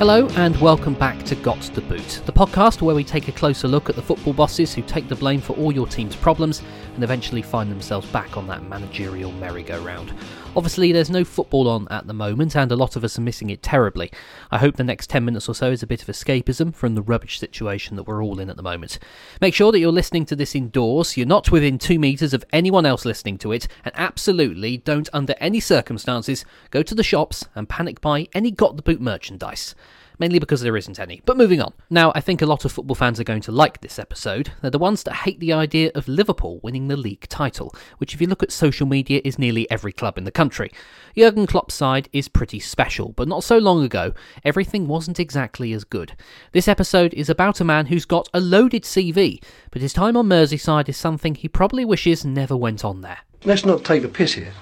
Hello, and welcome back to Got the Boot, the podcast where we take a closer look at the football bosses who take the blame for all your team's problems and eventually find themselves back on that managerial merry-go-round. Obviously, there's no football on at the moment, and a lot of us are missing it terribly. I hope the next 10 minutes or so is a bit of escapism from the rubbish situation that we're all in at the moment. Make sure that you're listening to this indoors, you're not within two metres of anyone else listening to it, and absolutely don't, under any circumstances, go to the shops and panic buy any Got the Boot merchandise mainly because there isn't any. But moving on. Now, I think a lot of football fans are going to like this episode. They're the ones that hate the idea of Liverpool winning the league title, which, if you look at social media, is nearly every club in the country. Jurgen Klopp's side is pretty special, but not so long ago, everything wasn't exactly as good. This episode is about a man who's got a loaded CV, but his time on Merseyside is something he probably wishes never went on there. Let's not take the piss here.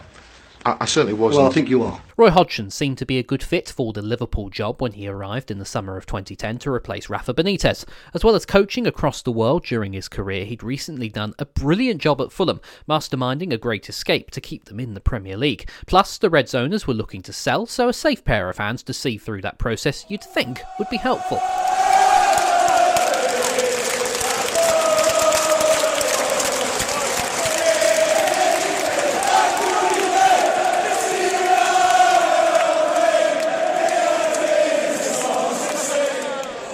I, I certainly wasn't. Well, I think you are. Roy Hodgson seemed to be a good fit for the Liverpool job when he arrived in the summer of 2010 to replace Rafa Benitez. As well as coaching across the world during his career, he'd recently done a brilliant job at Fulham, masterminding a great escape to keep them in the Premier League. Plus, the Reds owners were looking to sell, so a safe pair of hands to see through that process you'd think would be helpful.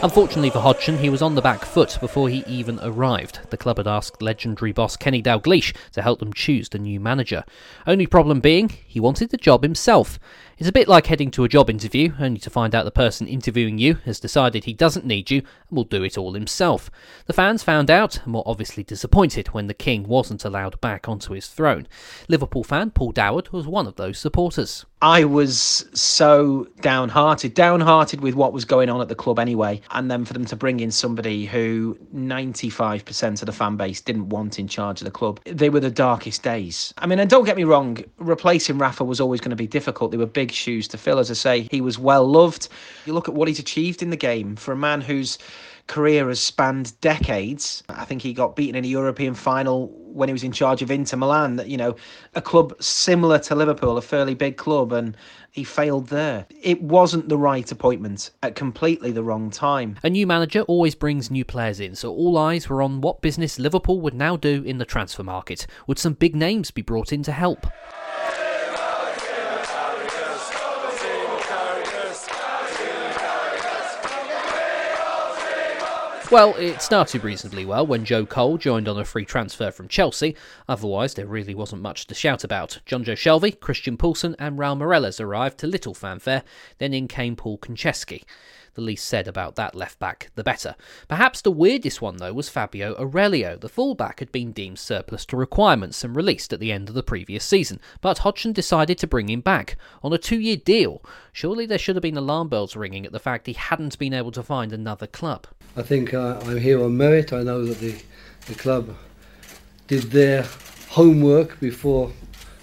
Unfortunately for Hodgson, he was on the back foot before he even arrived. The club had asked legendary boss Kenny Dalglish to help them choose the new manager. Only problem being, he wanted the job himself. It's a bit like heading to a job interview, only to find out the person interviewing you has decided he doesn't need you and will do it all himself. The fans found out and were obviously disappointed when the king wasn't allowed back onto his throne. Liverpool fan Paul Doward was one of those supporters. I was so downhearted, downhearted with what was going on at the club anyway. And then for them to bring in somebody who 95% of the fan base didn't want in charge of the club, they were the darkest days. I mean, and don't get me wrong, replacing Rafa was always going to be difficult. They were big shoes to fill. As I say, he was well loved. You look at what he's achieved in the game for a man who's career has spanned decades. I think he got beaten in a European final when he was in charge of Inter Milan, you know, a club similar to Liverpool, a fairly big club, and he failed there. It wasn't the right appointment at completely the wrong time. A new manager always brings new players in, so all eyes were on what business Liverpool would now do in the transfer market. Would some big names be brought in to help? Well, it started reasonably well when Joe Cole joined on a free transfer from Chelsea. Otherwise, there really wasn't much to shout about. Jonjo Shelvey, Christian Poulsen, and Raul Meireles arrived to little fanfare. Then in came Paul Konchesky. The least said about that left back, the better. Perhaps the weirdest one, though, was Fabio Aurelio. The fullback had been deemed surplus to requirements and released at the end of the previous season, but Hodgson decided to bring him back on a two year deal. Surely there should have been alarm bells ringing at the fact he hadn't been able to find another club. I think uh, I'm here on merit. I know that the, the club did their homework before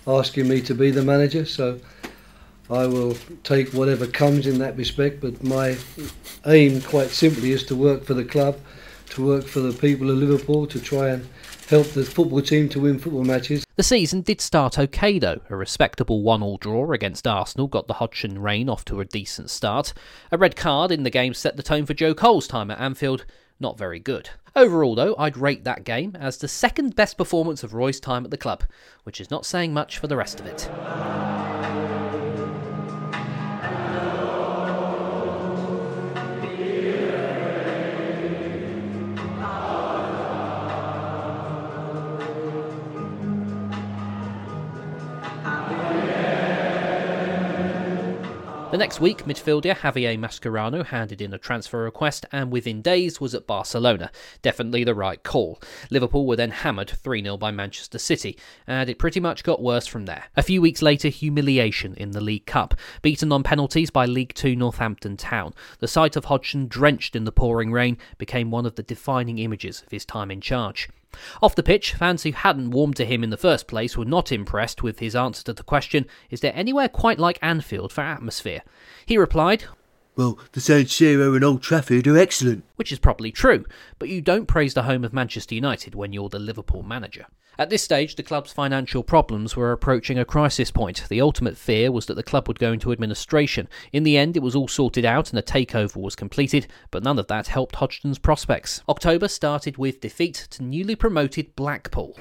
asking me to be the manager, so I will take whatever comes in that respect, but my aim, quite simply, is to work for the club, to work for the people of Liverpool, to try and help the football team to win football matches. The season did start okay though. A respectable one-all draw against Arsenal got the Hodgson reign off to a decent start. A red card in the game set the tone for Joe Cole's time at Anfield. Not very good. Overall, though, I'd rate that game as the second best performance of Roy's time at the club, which is not saying much for the rest of it. The next week, midfielder Javier Mascherano handed in a transfer request and within days was at Barcelona. Definitely the right call. Liverpool were then hammered 3 0 by Manchester City, and it pretty much got worse from there. A few weeks later, humiliation in the League Cup. Beaten on penalties by League Two Northampton Town. The sight of Hodgson drenched in the pouring rain became one of the defining images of his time in charge. Off the pitch, fans who hadn't warmed to him in the first place were not impressed with his answer to the question, Is there anywhere quite like Anfield for atmosphere? He replied, Well, the San Siro and Old Trafford are excellent. which is probably true, but you don't praise the home of Manchester United when you're the Liverpool manager. At this stage, the club's financial problems were approaching a crisis point. The ultimate fear was that the club would go into administration. In the end, it was all sorted out and a takeover was completed, but none of that helped Hodgson's prospects. October started with defeat to newly promoted Blackpool.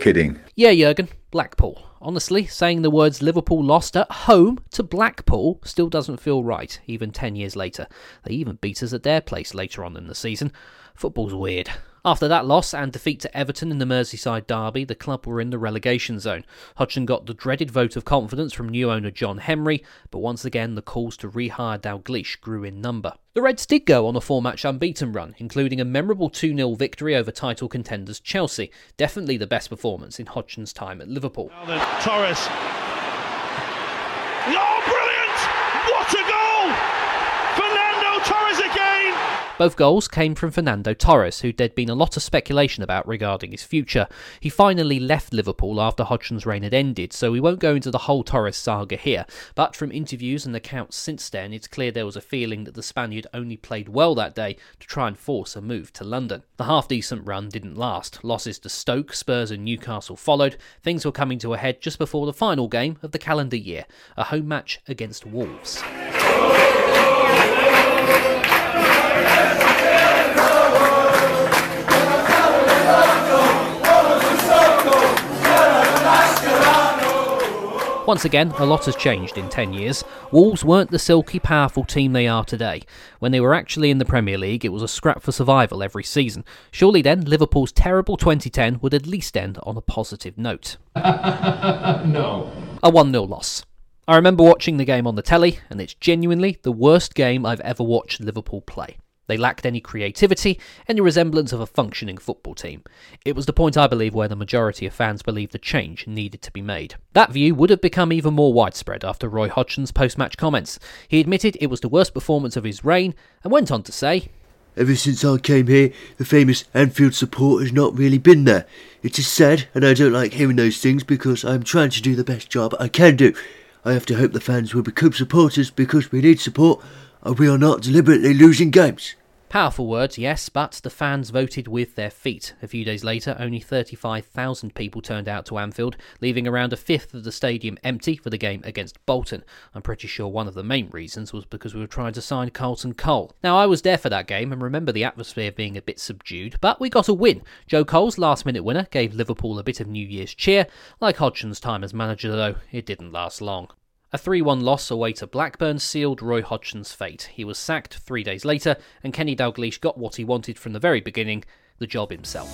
Kidding. Yeah, Jurgen, Blackpool. Honestly, saying the words Liverpool lost at home to Blackpool still doesn't feel right, even 10 years later. They even beat us at their place later on in the season. Football's weird. After that loss and defeat to Everton in the Merseyside derby, the club were in the relegation zone. Hodgson got the dreaded vote of confidence from new owner John Henry, but once again the calls to rehire Dalglish grew in number. The Reds did go on a four match unbeaten run, including a memorable 2 0 victory over title contenders Chelsea, definitely the best performance in Hodgson's time at Liverpool. Torres. Oh, brilliant! What a goal! Fernando Torres again! Both goals came from Fernando Torres, who there'd been a lot of speculation about regarding his future. He finally left Liverpool after Hodgson's reign had ended, so we won't go into the whole Torres saga here, but from interviews and accounts since then, it's clear there was a feeling that the Spaniard only played well that day to try and force a move to London. The half decent run didn't last. Losses to Stoke, Spurs, and Newcastle followed. Things were coming to a head just before the final game of the calendar year, a home match against Wolves. Once again, a lot has changed in 10 years. Wolves weren't the silky, powerful team they are today. When they were actually in the Premier League, it was a scrap for survival every season. Surely then, Liverpool's terrible 2010 would at least end on a positive note. no. A 1 0 loss. I remember watching the game on the telly, and it's genuinely the worst game I've ever watched Liverpool play. They lacked any creativity, any resemblance of a functioning football team. It was the point, I believe, where the majority of fans believed the change needed to be made. That view would have become even more widespread after Roy Hodgson's post match comments. He admitted it was the worst performance of his reign and went on to say, Ever since I came here, the famous Anfield support has not really been there. It is sad, and I don't like hearing those things because I'm trying to do the best job I can do. I have to hope the fans will become supporters because we need support, and we are not deliberately losing games. Powerful words, yes, but the fans voted with their feet. A few days later, only 35,000 people turned out to Anfield, leaving around a fifth of the stadium empty for the game against Bolton. I'm pretty sure one of the main reasons was because we were trying to sign Carlton Cole. Now, I was there for that game and remember the atmosphere being a bit subdued, but we got a win. Joe Cole's last minute winner gave Liverpool a bit of New Year's cheer. Like Hodgson's time as manager, though, it didn't last long. A 3 1 loss away to Blackburn sealed Roy Hodgson's fate. He was sacked three days later, and Kenny Dalglish got what he wanted from the very beginning the job himself.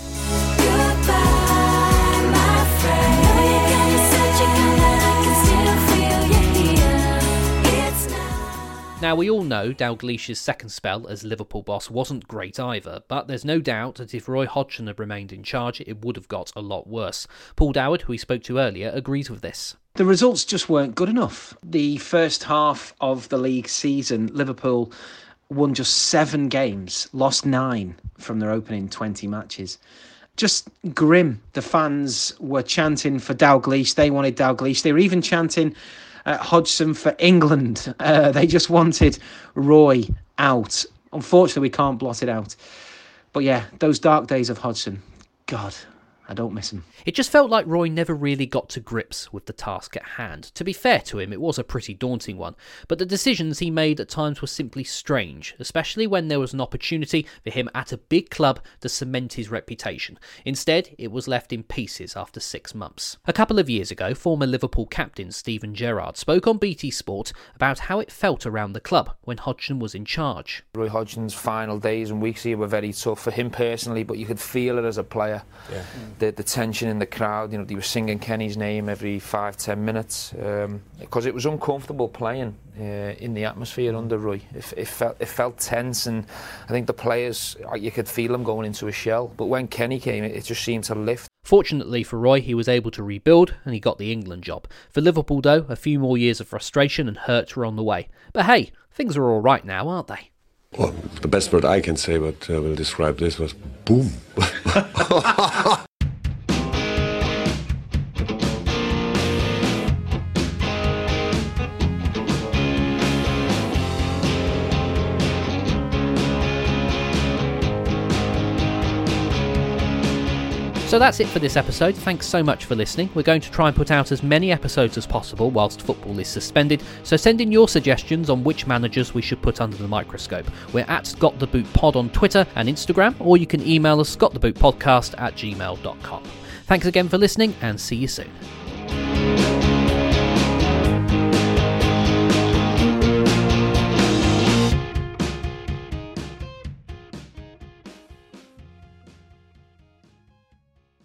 Now, we all know Dalglish's second spell as Liverpool boss wasn't great either, but there's no doubt that if Roy Hodgson had remained in charge, it would have got a lot worse. Paul Doward, who we spoke to earlier, agrees with this. The results just weren't good enough. The first half of the league season, Liverpool won just seven games, lost nine from their opening 20 matches. Just grim. The fans were chanting for Dalglish. They wanted Dalglish. They were even chanting uh, Hodgson for England. Uh, they just wanted Roy out. Unfortunately, we can't blot it out. But yeah, those dark days of Hodgson, God, I don't miss him. It just felt like Roy never really got to grips with the task at hand. To be fair to him, it was a pretty daunting one, but the decisions he made at times were simply strange, especially when there was an opportunity for him at a big club to cement his reputation. Instead, it was left in pieces after six months. A couple of years ago, former Liverpool captain Steven Gerrard spoke on BT Sport about how it felt around the club when Hodgson was in charge. Roy Hodgson's final days and weeks here were very tough for him personally, but you could feel it as a player. Yeah the, the tension in the crowd. You know, they were singing Kenny's name every five, ten minutes because um, it was uncomfortable playing uh, in the atmosphere under Roy. It, it, felt it felt tense, and I think the players you could feel them going into a shell. But when Kenny came, it, it just seemed to lift. Fortunately for Roy, he was able to rebuild and he got the England job. For Liverpool, though, a few more years of frustration and hurt were on the way. But hey, things are all right now, aren't they? Well, the best word I can say, but uh, will describe this was boom. So that's it for this episode. Thanks so much for listening. We're going to try and put out as many episodes as possible whilst football is suspended, so send in your suggestions on which managers we should put under the microscope. We're at Got the Boot Pod on Twitter and Instagram, or you can email us scottthebootpodcast at gmail.com. Thanks again for listening and see you soon.